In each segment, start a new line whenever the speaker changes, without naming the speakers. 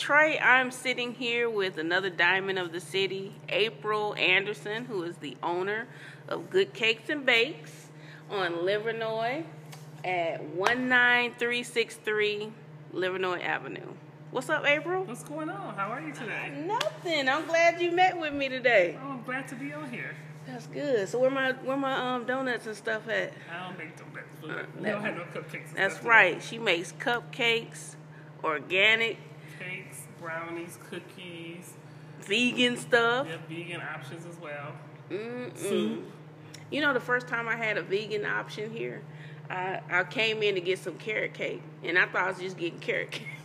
Detroit? I'm sitting here with another diamond of the city, April Anderson, who is the owner of Good Cakes and Bakes on Livernois at 19363 Livernois Avenue. What's up, April?
What's going on? How are you today?
Nothing. I'm glad you met with me today.
Oh, I'm glad to be on here.
That's good. So where my where my um donuts and stuff at?
I don't make donuts.
Uh,
we
that-
don't have no cupcakes.
That's right. She makes cupcakes, organic.
Cakes, brownies, cookies.
vegan stuff.
Have vegan options as well.
Mm-mm.
Soup.
You know, the first time I had a vegan option here, I, I came in to get some carrot cake, and I thought I was just getting carrot cake.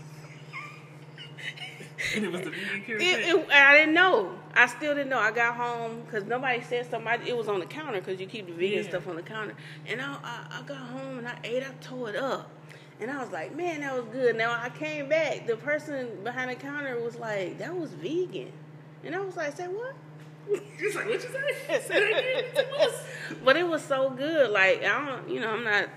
And it was the vegan carrot
It,
cake.
it, I didn't know. I still didn't know. I got home because nobody said something. I, it was on the counter because you keep the vegan
Yeah.
stuff on the counter. And I, I, I got home and I ate. I tore it up. And I was like, man, that was good. Now I came back. The person behind the counter was like, that was vegan. And I was like, say what?
She's like, what you say? Say that again. Say what?
But it was so good. Like I don't, you know, I'm not,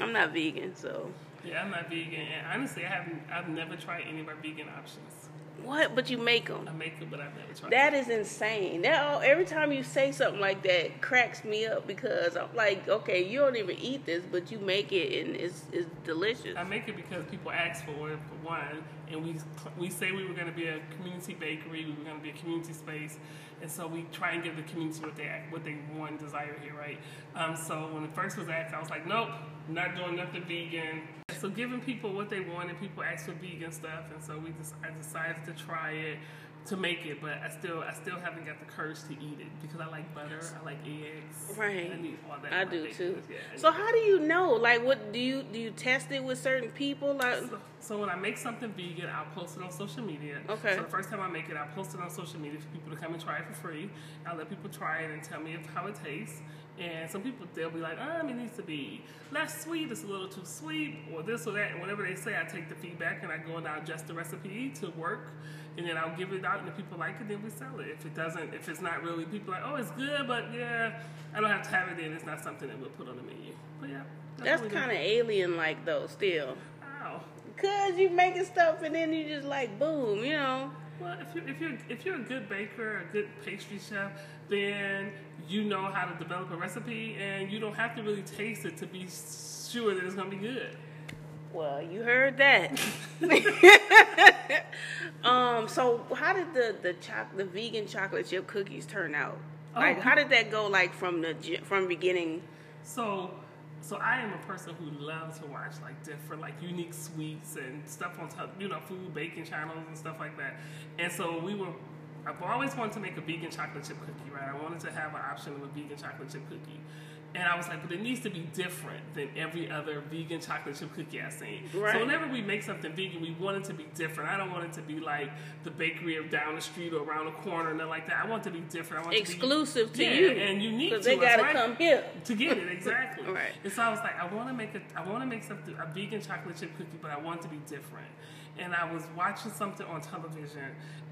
I'm not vegan. So
Yeah, I'm not vegan, and honestly, I haven't. I've never tried any of our vegan options.
What? But you make them.
I make them, but I've never tried.
That is insane. That all, every time you say something like that cracks me up because I'm like, okay, you don't even eat this, but you make it and it's it's delicious.
I make it because people ask for it for one, and we we say we were going to be a community bakery, we were going to be a community space, and so we try and give the community what they what they want and desire here, right? Um, so when it first was asked, I was like, nope, not doing nothing vegan. So giving people what they want, and people ask for vegan stuff, and so we just I decided to try it to make it, but I still I still haven't got the courage to eat it because I like butter, I like eggs,
Right.
I need all that.
I do too.
yeah, I
So how do you know? Like, what do you do? You test it with certain people? Like,
So, so when I make something vegan, I'll post it on social media.
Okay.
So the first time I make it, I'll post it on social media for people to come and try it for free. I'll let people try it and tell me if, how it tastes. And some people they'll be like, um, it needs to be less sweet, it's a little too sweet, or this or that. And whatever they say, I take the feedback and I go and I adjust the recipe to work. And then I'll give it out, and if people like it, then we sell it. If it doesn't, if it's not really, people are like, oh, it's good, but yeah, I don't have to have it. Then it's not something that we'll put on the menu. But yeah,
that's
do.
kind of alien, like though. Still,
Ow.
cause you're making stuff and then you just like boom, you know.
Well, if you're if you're if you're a good baker, a good pastry chef, then you know how to develop a recipe, and you don't have to really taste it to be sure that it's gonna be good.
Well, you heard that. um, so how did the the choc the vegan chocolate chip cookies turn out? Like,
Oh.
how did that go? Like from the from beginning?
So, so I am a person who loves to watch like different, like unique sweets and stuff on top, you know, food baking channels and stuff like that. And so we were. I've always wanted to make a vegan chocolate chip cookie, right? I wanted to have an option of a vegan chocolate chip cookie. And I was like, but it needs to be different than every other vegan chocolate chip cookie I've seen.
Right.
So whenever we make something vegan, we want it to be different. I don't want it to be like the bakery of down the street or around the corner and nothing like that. I want it to be different. I want it to be-
Exclusive to
yeah,
you.
and unique
Because
to
they gotta
right?
come here.
to get it exactly.
Right.
And so I was like, I want to make a, I want to make something a vegan chocolate chip cookie, but I want it to be different. And I was watching something on television,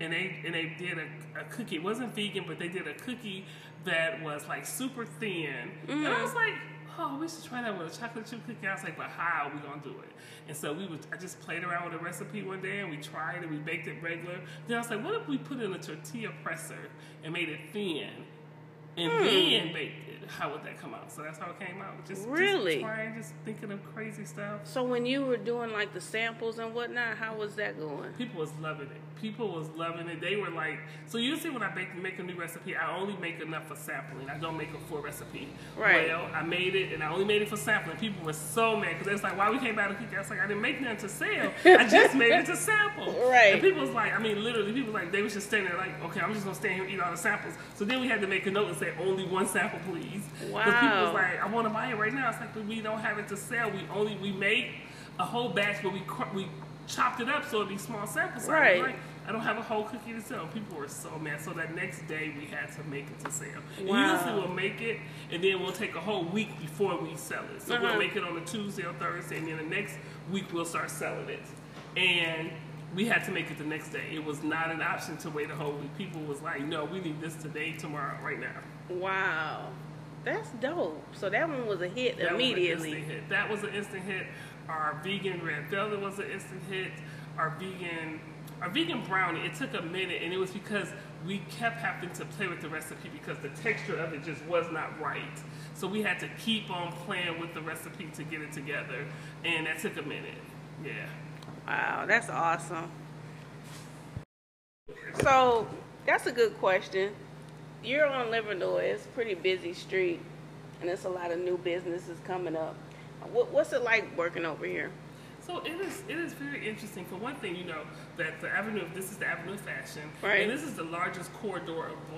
and they and they did a, a cookie. It wasn't vegan, but they did a cookie that was like super thin. And I mm-hmm. was like, oh, we should try that with a chocolate chip cookie. I was like, but how are we gonna do it? And so we would, I just played around with a recipe one day, and we tried it. We baked it regular. Then I was like, what if we put it in a tortilla presser and made it thin? and hmm. then baked it, how would that come out? So that's how it came out. Just
Really?
just trying, just thinking of crazy stuff.
So when you were doing like the samples and whatnot, how was that going?
People was loving it. People was loving it. They were like, so usually when I bake, make a new recipe, I only make enough for sampling. I don't make a full recipe.
Right.
Well, I made it, and I only made it for sampling. People were so mad because they was like, "Why we can't buy the cookie?" I was like, "I didn't make nothing to sell. I just made it to sample."
Right.
And people was like, I mean, literally, people was like, they was just standing there like, "Okay, I'm just gonna stand here and eat all the samples." So then we had to make a note and say, "Only one sample, please." Because people was like, "I want to buy it right now." It's like, but we don't have it to sell. We only we made a whole batch, but we cr- we chopped it up so it'd be small samples.
Right.
Like, I don't have a whole cookie to sell. People were so mad. So that next day we had to make it to sell. And
Wow.
usually we'll make it and then we'll take a whole week before we sell it. So
Uh-huh.
we'll make it on a Tuesday or Thursday and then the next week we'll start selling it. And we had to make it the next day. It was not an option to wait a whole week. People was like, no, we need this today, tomorrow, right now.
Wow. That's dope. So that one was a hit
That
immediately.
instant hit. That was an instant hit. Our vegan red velvet was an instant hit. Our vegan our vegan brownie. It took a minute, and it was because we kept having to play with the recipe because the texture of it just was not right. So we had to keep on playing with the recipe to get it together, and that took a minute. Yeah.
Wow, that's awesome. So that's a good question. You're on Livernois. It's a pretty busy street, and it's a lot of new businesses coming up. What, what's it like working over here?
So it is it is very interesting. For one thing, you know that the Avenue this is the Avenue of Fashion,
Right.
and this is the largest corridor of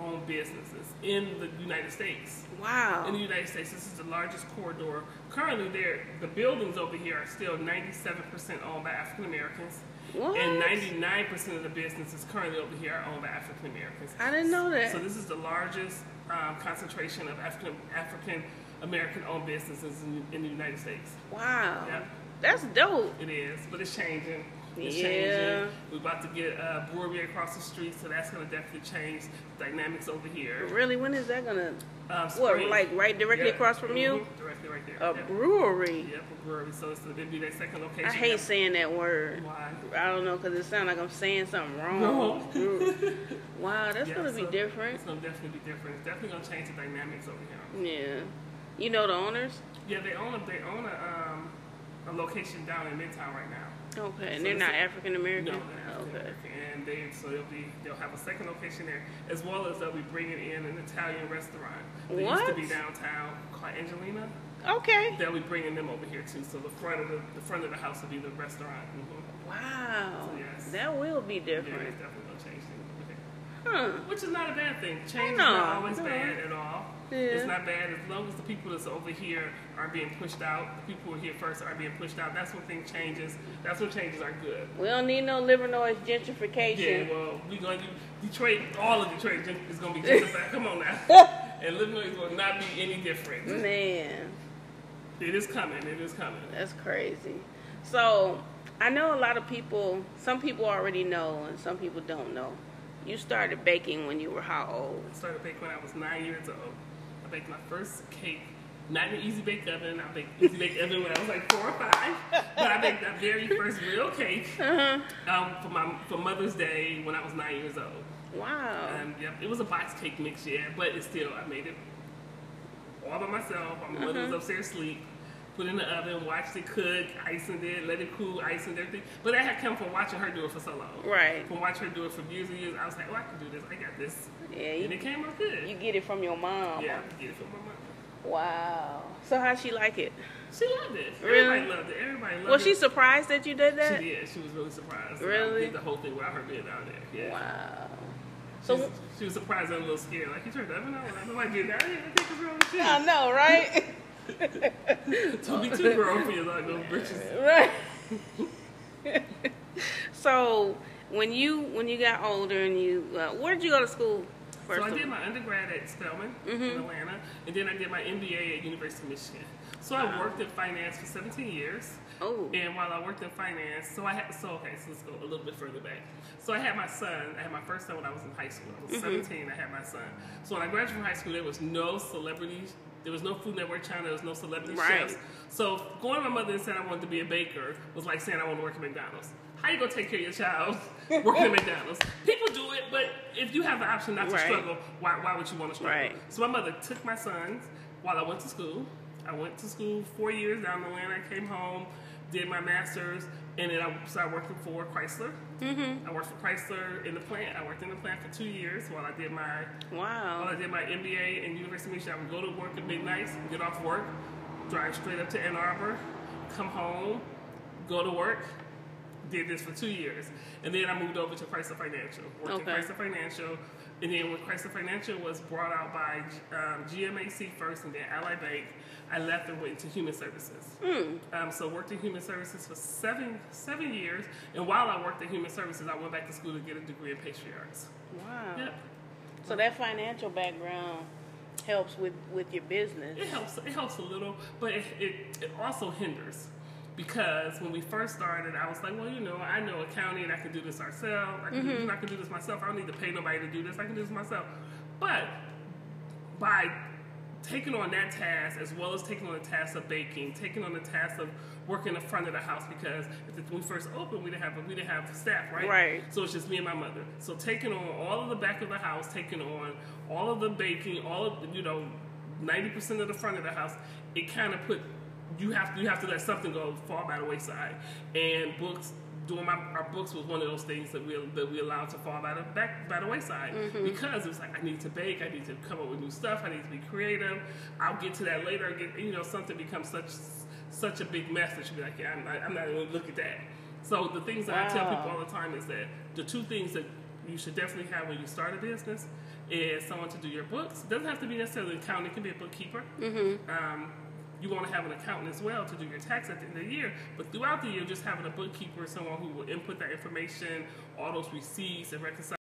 black-owned businesses in the United States.
Wow.
In the United States, this is the largest corridor. Currently, there the buildings over here are still 97% owned by African Americans,
What?
and 99% of the businesses currently over here are owned by African Americans.
I didn't know that.
So this is the largest um, concentration of African African American owned businesses in, in the United States.
Wow.
Yep.
That's dope.
It is, but it's changing. It's
Yeah.
changing. We're about to get a brewery across the street, so that's going to definitely change dynamics over here.
Really? When is that gonna?
Um,
What? Like right directly
Yeah.
across from you?
Mhm. Directly right there.
A
Yep.
brewery.
Yep, a brewery. So it's going to be that second location.
I hate saying that word.
Why?
I don't know because it sounds like I'm saying something wrong.
No.
Wow, that's
Yeah,
gonna be different.
It's going to definitely be different. It's definitely going to change the dynamics over here.
Yeah. You know the owners?
Yeah, they own a they own a um, a location down in Midtown right now.
Okay, and
So
they're not African American.
No,
okay.
And they so they'll be they'll have a second location there, as well as they'll be bringing in an Italian restaurant that used to be downtown called Angelina.
Okay.
They'll be bringing them over here too. So the front of the the front of the house will be the restaurant.
Wow.
Yes.
That will be
Yeah,
different.
it's definitely gonna change things.
Huh.
Which is not a bad thing. Change is not always
no.
bad at all.
Yeah.
It's not bad as long as the people that's over here aren't being pushed out. The people who are here first are being pushed out. That's when things changes. That's when changes are good.
We don't need no Livernois gentrification.
Yeah, well, we gonna do Detroit. All of Detroit is gonna be gentrified. Come on now, and Livernois will not be any different.
Man,
It is coming. It is coming.
that's crazy. So I know a lot of people. Some people already know, and some people don't know. You started baking when you were how old?
I started baking when I was nine years old. I baked my first cake. Not in an easy bake oven. I baked easy bake oven when I was like four or five. But I baked that very first real cake
Uh-huh.
um, for my for Mother's Day when I was nine years old.
Wow.
Um, yep, it was a box cake mix, yeah, but it's still I made it all by myself. My mother was upstairs asleep. Put it in the oven, watched it cook, icing it, let it cool, icing everything. But that had come from watching her do it for so long.
Right.
From watching her do it for years and years, I was like, oh, I can do this. I got this.
Yeah,
and
you,
it came out good.
you get it from your mom.
yeah, I get it from my mom.
Wow. So how she like it?
She loved it.
Really?
Everybody loved it. Everybody loved
Was
it.
she surprised that you did that?
She did. She was really surprised.
Really?
I did the whole thing without her being out there. Yeah.
Wow.
She was,
So
she was surprised and a little scared. Like, you turned the oven on? I'm like, get down here. What the heck is wrong with you?
I know, right?
Don't be too grown for your like those britches.
right. so when you when you got older and you uh, where did you go to school first?
So I did my undergrad at Spelman
Mm-hmm.
in Atlanta, and then I did my MBA at University of Michigan. So I worked in finance for 17 years.
Oh.
And while I worked in finance, so I had so okay, so let's go a little bit further back. So I had my son. I had my first son when I was in high school. I was
Mm-hmm.
17. I had my son. So when I graduated from high school, there was no celebrities. There was no Food Network channel. There was no celebrity
Right.
chefs. So going to my mother and saying I wanted to be a baker was like saying I want to work at McDonald's. How you gonna take care of your child working at McDonald's? People do it, but if you have the option not to
Right.
struggle, why, why would you want to struggle?
Right.
So my mother took my sons while I went to school. I went to school four years down the line. I came home, did my master's, and then I started working for Chrysler. Mm-hmm. I worked for Chrysler in the plant. I worked in the plant for two years while I did my while
Wow.
I did my MBA in University of Michigan. I would go to work at midnight, get off work, drive straight up to Ann Arbor, come home, go to work. Did this for two years, and then I moved over to Chrysler Financial. Worked
Okay.
at Chrysler Financial, and then when Chrysler Financial was brought out by um, GMAC first, and then Ally Bank, I left and went into Human Services. Um, so worked in Human Services for seven seven years, and while I worked in Human Services, I went back to school to get a degree in pastry arts.
Wow.
Yep.
So that financial background helps with with your business.
It helps. It helps a little, but it, it, it also hinders because when we first started, I was like, well, you know, I know accounting. And I can do this ourselves. I can, do, mm-hmm. I can do this myself. I don't need to pay nobody to do this. I can do this myself. But by taking on that task as well as taking on the task of baking, taking on the task of working the front of the house because when we first opened, we didn't have we didn't have staff, right?
Right.
So it's just me and my mother. So taking on all of the back of the house, taking on all of the baking, all of you know, ninety percent of the front of the house, it kind of put you have to you have to let something go fall by the wayside. And books doing my our books was one of those things that we that we allowed to fall by the back by the wayside mm-hmm. because it was like I need to bake, I need to come up with new stuff, I need to be creative. I'll get to that later. Get you know something becomes such such a big mess that you be like, yeah, I'm not, I'm not even gonna look at that. So the things that wow. I tell people all the time is that the two things that you should definitely have when you start a business is someone to do your books. It doesn't have to be necessarily an accountant; it can be a bookkeeper. Mm-hmm. Um, you want to have an accountant as well to do your tax at the end of the year. But throughout the year, just having a bookkeeper, someone who will input that information, all those receipts, and reconcile.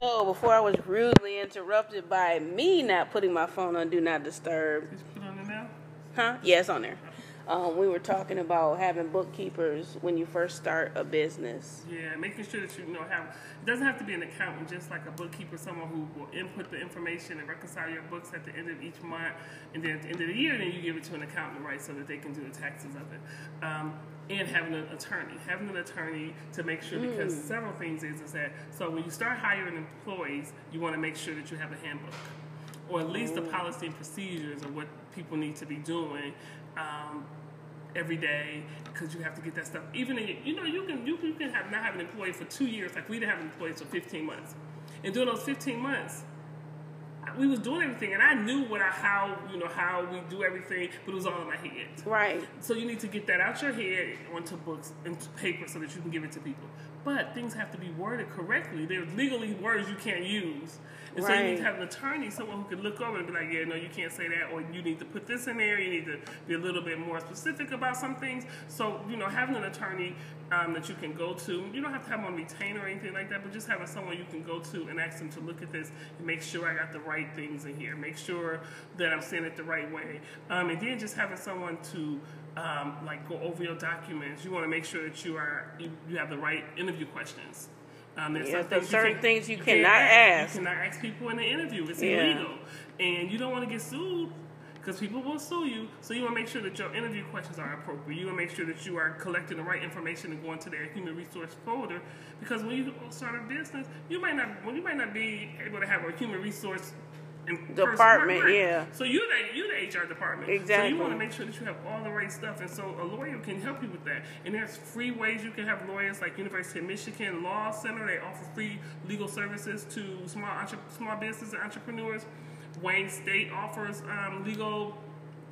Oh, before I was rudely interrupted by me not putting my phone on Do Not Disturb.
Did you put on it now?
Huh? Yeah, it's on there. Um, we were talking about having bookkeepers when you first start a business.
Yeah, making sure that you know have it doesn't have to be an accountant, just like a bookkeeper, someone who will input the information and reconcile your books at the end of each month, and then at the end of the year, then you give it to an accountant, right, so that they can do the taxes of it. Um, and having an attorney, having an attorney to make sure because mm. several things is is that so when you start hiring employees, you want to make sure that you have a handbook or at least the oh. policy and procedures of what people need to be doing um, every day because you have to get that stuff. Even in, you know, you can you, you can have not have an employee for two years. Like we didn't have employees for 15 months, and during those 15 months, we was doing everything, and I knew what I how you know how we do everything, but it was all in my head.
Right.
So you need to get that out your head onto books and paper so that you can give it to people. But things have to be worded correctly. There's legally words you can't use. And right. so you need to have an attorney, someone who can look over and be like, yeah, no, you can't say that, or you need to put this in there, you need to be a little bit more specific about some things. So, you know, having an attorney um, that you can go to, you don't have to have on retainer or anything like that, but just having someone you can go to and ask them to look at this and make sure I got the right things in here, make sure that I'm saying it the right way. Um, and then just having someone to um, like go over your documents. You want to make sure that you are you, you have the right interview questions.
Um, there's, yeah, there's certain you can, things you, you cannot ask.
You cannot ask people in the interview. It's yeah. illegal, and you don't want to get sued because people will sue you. So you want to make sure that your interview questions are appropriate. You want to make sure that you are collecting the right information and going to their human resource folder. Because when you start a business, you might not well, you might not be able to have a human resource
department, right. yeah.
So you're the you the HR department.
Exactly.
So you want to make sure that you have all the right stuff, and so a lawyer can help you with that. And there's free ways you can have lawyers like University of Michigan Law Center. They offer free legal services to small entre- small business and entrepreneurs. Wayne State offers um, legal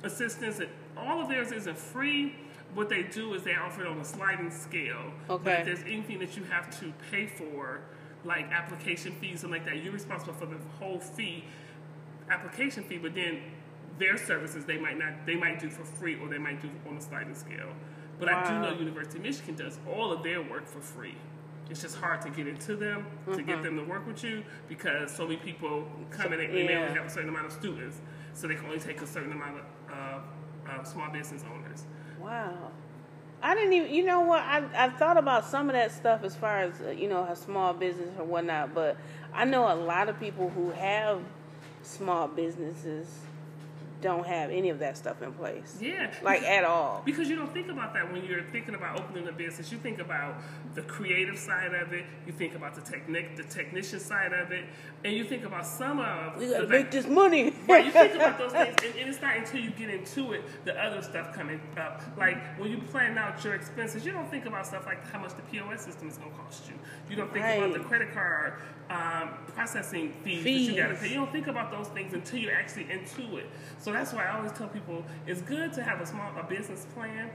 assistance. And all of theirs isn't free. What they do is they offer it on a sliding scale.
Okay.
But if there's anything that you have to pay for, like application fees, and like that, you're responsible for the whole fee application fee, but then their services they might not they might do for free or they might do on a sliding scale. But wow. I do know University of Michigan does all of their work for free. It's just hard to get into them mm-hmm. to get mm-hmm. them to work with you because so many people come in and yeah. they only have a certain amount of students, so they can only take a certain amount of uh, small business owners.
Wow. I didn't even, you know what? I I thought about some of that stuff as far as uh, you know, a small business or whatnot, but I know a lot of people who have small businesses don't have any of that stuff in place.
Yeah.
Like at all.
Because you don't think about that when you're thinking about opening a business. You think about the creative side of it, you think about the technic the technician side of it, and you think about some of
We gotta make this money.
right, you think about those things and, and, it's not until you get into it the other stuff coming up. Like when you plan out your expenses, you don't think about stuff like how much the POS system is gonna cost you. You don't think right. about the credit card um, processing fees, fees, that you gotta pay. You don't think about those things until you're actually into it. So that's why I always tell people it's good to have a small a business plan.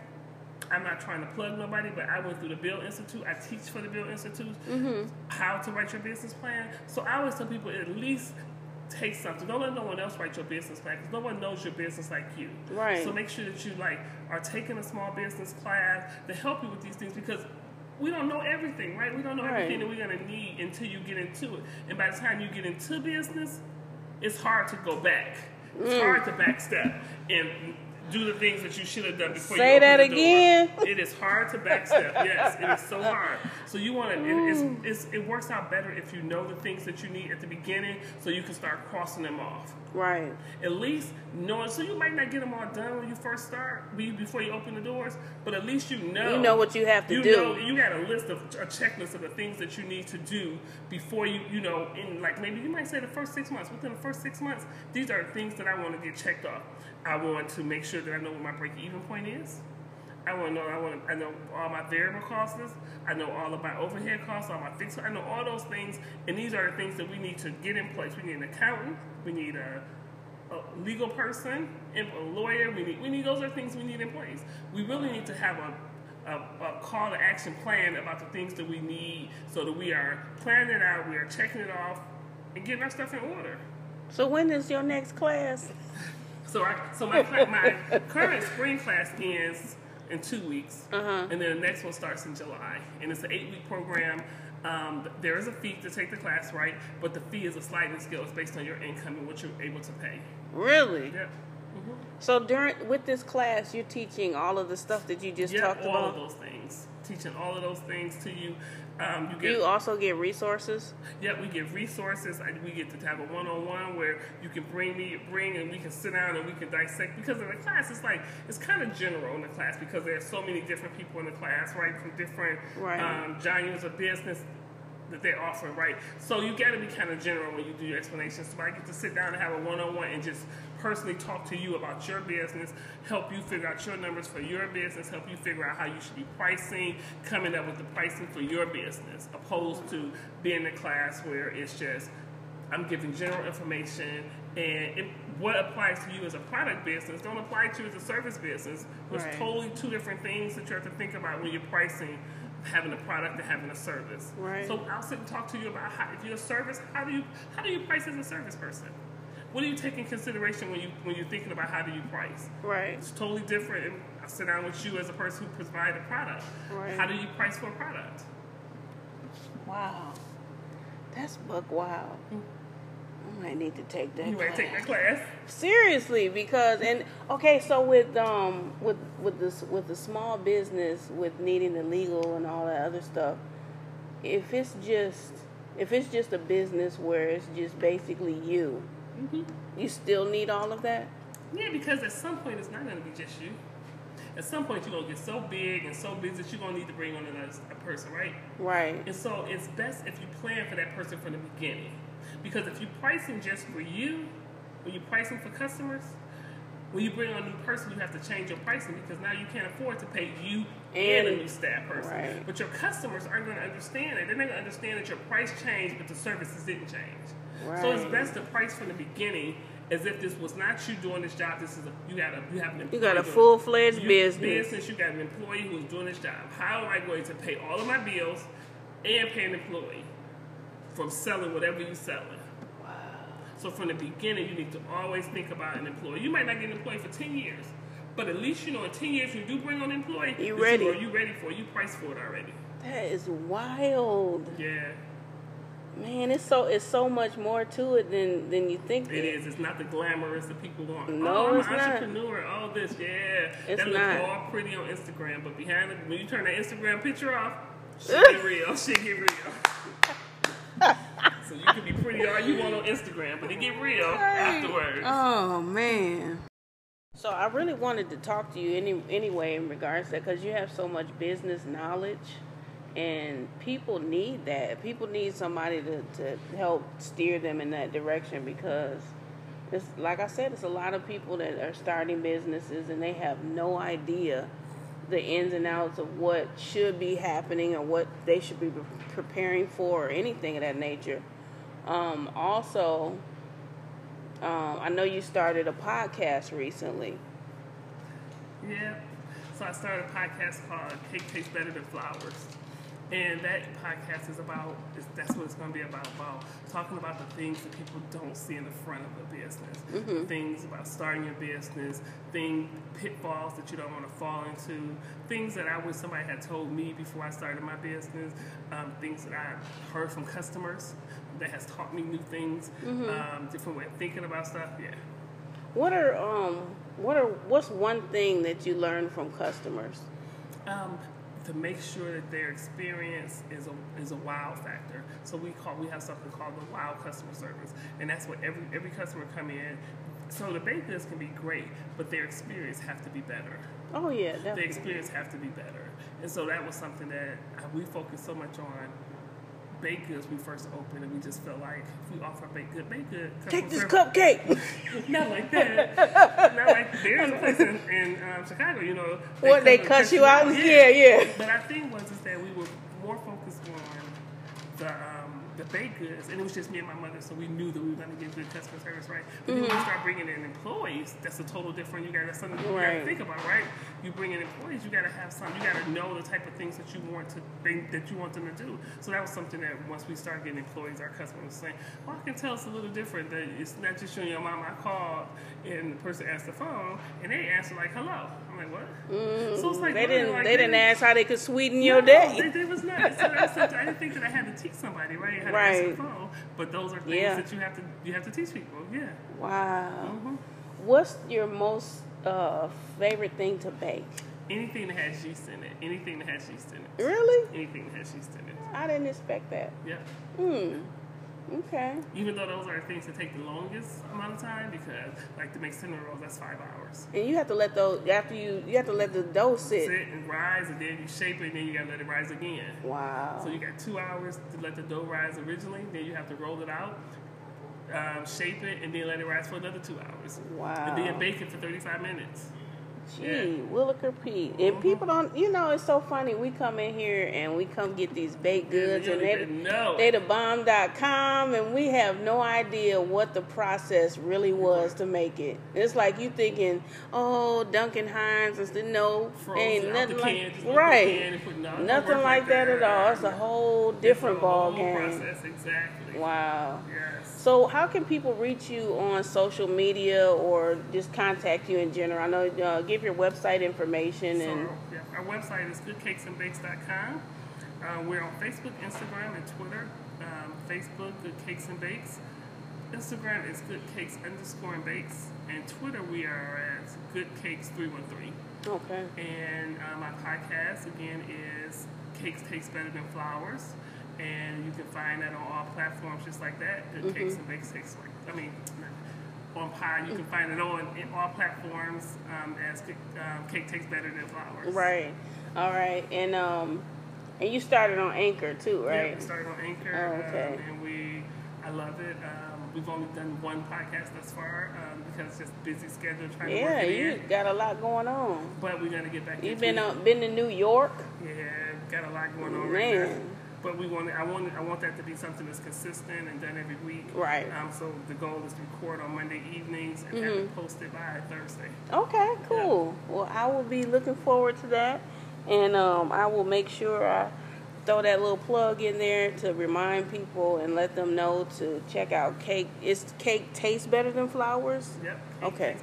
I'm not trying to plug nobody, but I went through the Build Institute. I teach for the Build Institute mm-hmm. how to write your business plan. So I always tell people at least take something. Don't let no one else write your business plan because no one knows your business like you.
Right.
So make sure that you like are taking a small business class to help you with these things because we don't know everything, right? We don't know right. everything that we're gonna need until you get into it. And by the time you get into business, it's hard to go back. It's mm. hard to backstep and do the things that you should have done before
Say
you
that
the door.
again.
It is hard to backstep. yes, it is so hard. So you want to. It, it's, it's, it works out better if you know the things that you need at the beginning, so you can start crossing them off.
Right.
At least knowing, so you might not get them all done when you first start, before you open the doors, but at least you know.
You know what you have to
you
do.
Know, you got a list of a checklist of the things that you need to do before you, you know, in like maybe you might say the first six months. Within the first six months, these are things that I want to get checked off. I want to make sure that I know what my break-even point is. I want to know. I want. To, I know all my variable costs. I know all of my overhead costs, all my fixed. I know all those things, and these are the things that we need to get in place. We need an accountant. We need a, a legal person a lawyer. We need. We need. Those are things we need in place. We really need to have a, a, a call to action plan about the things that we need, so that we are planning it out. We are checking it off, and getting our stuff in order.
So when is your next class?
So, I, so my my current spring class ends in two weeks,
Uh-huh.
and then the next one starts in July, and it's an eight week program. Um, there is a fee to take the class, right? But the fee is a sliding scale. It's based on your income and what you're able to pay.
Really?
Yep.
So during with this class, you're teaching all of the stuff that you just talked
all
about.
of those things. Teaching all of those things to you. Um, you get
You also get resources.
Yeah, we get resources. and We get to have a one-on-one where you can bring me, bring, and we can sit down and we can dissect. Because in the class, it's like it's kind of general in the class because there's so many different people in the class, right, from different
Right.
um, genres of business that they offer, right? So you got to be kind of general when you do your explanations. So I get to sit down and have a one-on-one and just personally talk to you about your business, help you figure out your numbers for your business, help you figure out how you should be pricing, coming up with the pricing for your business, opposed to being in a class where it's just I'm giving general information and it, what applies to you as a product business don't apply to you as a service business. There's
Right.
totally two different things that you have to think about when you're pricing having a product and having a service.
Right.
So I'll sit and talk to you about how if you're a service, how do you how do you price as a service person? What do you take in consideration when you when you're thinking about how do you price?
Right.
It's totally different. And I sit down with you as a person who provides a product.
Right.
How do you price for a product?
Wow. That's buck wild. I might need to take that.
You might
class.
take that class.
Seriously, because and okay, so with um with with this with the small business with needing the legal and all that other stuff, if it's just if it's just a business where it's just basically you, mm-hmm. you still need all of that.
Yeah, because at some point it's not going to be just you. At some point you're going to get so big and so busy that you're going to need to bring on another a person, right?
Right.
And so it's best if you plan for that person from the beginning. Because if you're pricing just for you, when you're pricing for customers, when you bring on a new person, you have to change your pricing because now you can't afford to pay you and, a new staff person.
right.
But your customers aren't going to understand it. They're not going to understand that your price changed, but the services didn't change. So it's best to price from the beginning as if this was not you doing this job. This is a, you got a you have an
You got a full-fledged business.
business. You got an employee who's doing this job. How am I going to pay all of my bills and pay an employee from selling whatever you're selling? So from the beginning, you need to always think about an employee. You might not get an employee for ten years, but at least you know in ten years you do bring on an employee.
You ready.
are you ready for? it. You price for it already.
That is wild,
Yeah,
man. It's so it's so much more to it than than you think.
it is. It's not the glamorous that people want.
No,
oh, I'm
it's
an
not.
entrepreneur. All this, yeah.
It's
that looks all pretty on Instagram, but behind it, when you turn that Instagram picture off, shit get real. Shit get real. so you can be pretty all you want on Instagram, but it get real afterwards.
Oh man. So I really wanted to talk to you any anyway in regards to that because you have so much business knowledge, and people need that. People need somebody to, to help steer them in that direction because it's like I said, it's a lot of people that are starting businesses and they have no idea the ins and outs of what should be happening or what they should be preparing for or anything of that nature. Um, also, um, I know you started a podcast recently.
Yeah. So I started a podcast called Cake Tastes Better Than Flowers. And that podcast is about, that's what it's going to be about, about talking about the things that people don't see in the front of a business. Things about starting your business, thing, pitfalls that you don't want to fall into, things that I wish somebody had told me before I started my business, um, things that I heard from customers that has taught me new things, um, different way of thinking about stuff. Yeah.
What are um what are what's one thing that you learned from customers?
Um, to make sure that their experience is a is a wow factor. So we call we have something called the wow customer service, and that's what every every customer come in. So the baked goods can be great, but their experience have to be better.
Oh yeah, definitely.
The experience have to be better, and so that was something that we focused so much on baked goods we first opened, and we just felt like if we offer baked good, baked good.
Take this cupcake.
Not like that. Not like there's a place in, in um, Chicago, you know.
They what they cut you out? Yeah. yeah, yeah.
But I think was is that we were more focused on the. The baked goods, and it was just me and my mother, so we knew that we were going to get good customer service, right? But mm-hmm. then when you start bringing in employees, that's a total different. You got that's something you right. got to think about, right? You bring in employees, you got to have some. You got to know the type of things that you want to think that you want them to do. So that was something that once we started getting employees, our customers were saying, "Well, I can tell it's a little different. That it's not just showing your mom. I called, and the person answered the phone, and they answer like, "Hello." Like, "What?"
Mm-hmm. So it's like they didn't like, they, didn't ask how they could sweeten your no, day.
They, they was not. So I didn't think that I had to teach somebody, right? right. phone. But those are things yeah. that you have to you have to teach people. Yeah.
Wow. Mm-hmm. What's your most uh, favorite thing to bake?
Anything that has yeast in it. Anything that has yeast in it.
Really?
Anything that has yeast in it.
I didn't expect that.
Yeah.
Hmm. Okay.
Even though those are things that take the longest amount of time, because like to make cinnamon rolls, that's five hours.
And you have to let those after you you have to let the dough sit.
Sit and rise, and then you shape it, and then you gotta let it rise again.
Wow.
So you got two hours to let the dough rise originally. Then you have to roll it out, um, shape it, and then let it rise for another two hours.
Wow.
And then bake it for thirty five minutes.
Gee, yeah. Williker Pete. And mm-hmm. people don't, you know, it's so funny. We come in here and we come get these baked goods
yeah,
and they,
know.
they the bomb.com and we have no idea what the process really was to make it. It's like you thinking, oh, Duncan Hines is the no,
Frozen ain't nothing
like, right. nothing like that, that, at all. It's a whole different ball game.
Process, exactly.
Wow.
Yes.
So, how can people reach you on social media or just contact you in general? I know, uh, give your website information.
So,
and
yeah, our website is goodcakesandbakes.com. Uh, we're on Facebook, Instagram, and Twitter. Um, Facebook, Good Cakes and Bakes. Instagram is Good Cakes underscore and Bakes. And Twitter, we are at Good Cakes 313.
Okay.
And uh, my podcast, again, is Cakes Taste Better Than Flowers and you can find that on all platforms just like that. Good mm-hmm. cakes and bakes cakes like I mean on pie. You can find it on in all platforms um, as um, cake tastes better than flowers.
Right. All right. And um, and you started on Anchor too, right?
Yeah, we started on Anchor.
Oh, okay.
Um, and we, I love it. Um, we've only done one podcast thus far um, because it's just busy schedule trying
yeah,
to work
you
in.
got a lot going on.
But we're gonna get back.
You've been on, been to New York.
Yeah, got a lot going on
Man.
right now but we want I want I want that to be something that's consistent and done every week.
Right.
Um, so the goal is to record on Monday evenings and mm-hmm. have it posted by Thursday.
Okay, cool. Yeah. Well, I will be looking forward to that, and um, I will make sure I throw that little plug in there to remind people and let them know to check out cake. Is cake tastes better than flowers?
Yep.
okay.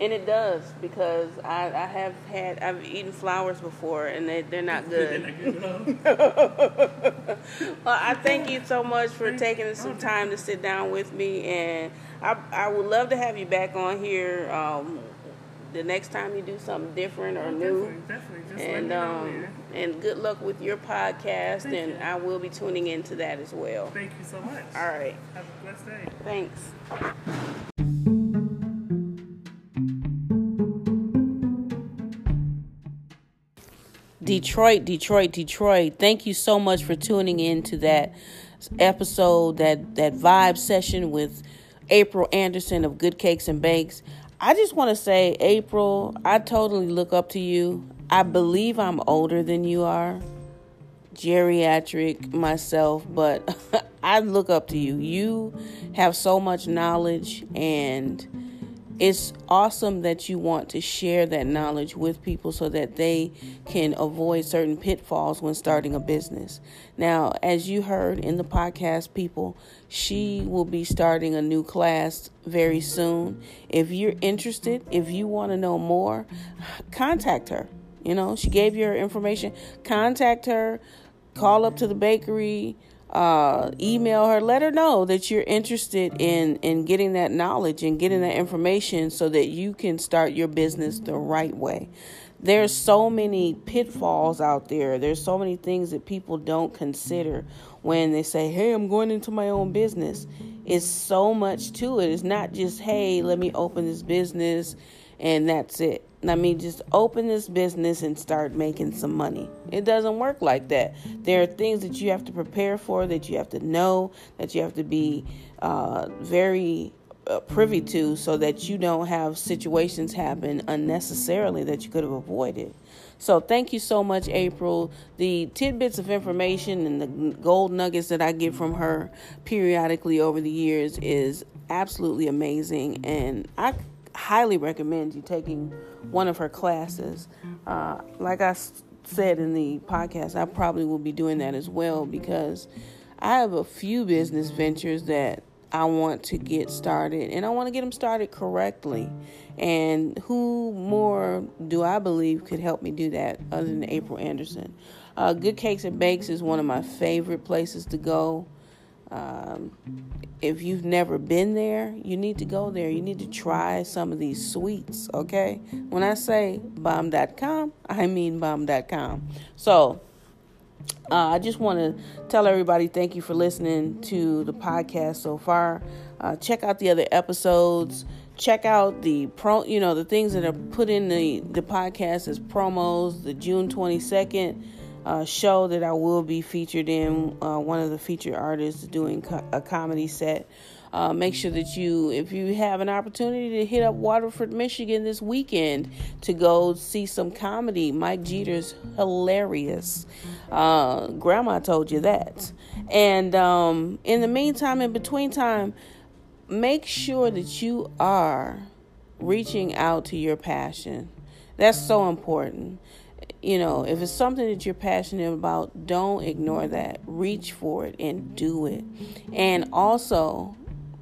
And it does because I, I have had I've eaten flowers before and they they're not good. well, I thank you so much for taking some time to sit down with me, and I I would love to have you back on here. Um, the next time you do something different or new,
definitely, definitely.
And um, and good luck with your podcast,
Thank
and
you.
I will be tuning into that as well.
Thank you so much.
All right.
Have a blessed day.
Thanks. Detroit, Detroit, Detroit. Thank you so much for tuning in to that episode, that that vibe session with April Anderson of Good Cakes and Bakes. I just want to say, April, I totally look up to you. I believe I'm older than you are, geriatric myself, but I look up to you. You have so much knowledge and it's awesome that you want to share that knowledge with people so that they can avoid certain pitfalls when starting a business. Now, as you heard in the podcast, people, she will be starting a new class very soon. If you're interested, if you want to know more, contact her. You know, she gave you her information. Contact her, call up to the bakery uh, email her, let her know that you're interested in in getting that knowledge and getting that information so that you can start your business the right way. There's so many pitfalls out there. There's so many things that people don't consider when they say, "Hey, I'm going into my own business." It's so much to it. It's not just, "Hey, let me open this business." and that's it. I mean, just open this business and start making some money. It doesn't work like that. There are things that you have to prepare for, that you have to know, that you have to be uh, very uh, privy to, so that you don't have situations happen unnecessarily that you could have avoided. So, thank you so much, April. The tidbits of information and the gold nuggets that I get from her periodically over the years is absolutely amazing. And I highly recommend you taking one of her classes. Uh, like I said in the podcast, I probably will be doing that as well because I have a few business ventures that I want to get started and I want to get them started correctly. And who more do I believe could help me do that other than April Anderson? Uh, Good Cakes and Bakes is one of my favorite places to go. Um, if you've never been there, you need to go there. You need to try some of these sweets, okay? When I say bomb.com, I mean bomb.com. So, uh, I just want to tell everybody thank you for listening to the podcast so far. Uh, check out the other episodes. Check out the pro, you know, the things that are put in the the podcast as promos. The June twenty second uh, show that I will be featured in, uh, one of the featured artists doing co- a comedy set. Uh, make sure that you, if you have an opportunity to hit up Waterford, Michigan this weekend to go see some comedy. Mike Jeter's hilarious. Uh, grandma told you that. And um, in the meantime, in between time, make sure that you are reaching out to your passion. That's so important you know, if it's something that you're passionate about, don't ignore that. Reach for it and do it. And also,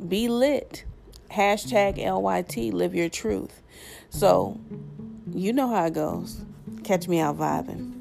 be lit. Hashtag LYT, live your truth. So, you know how it goes. Catch me out vibing.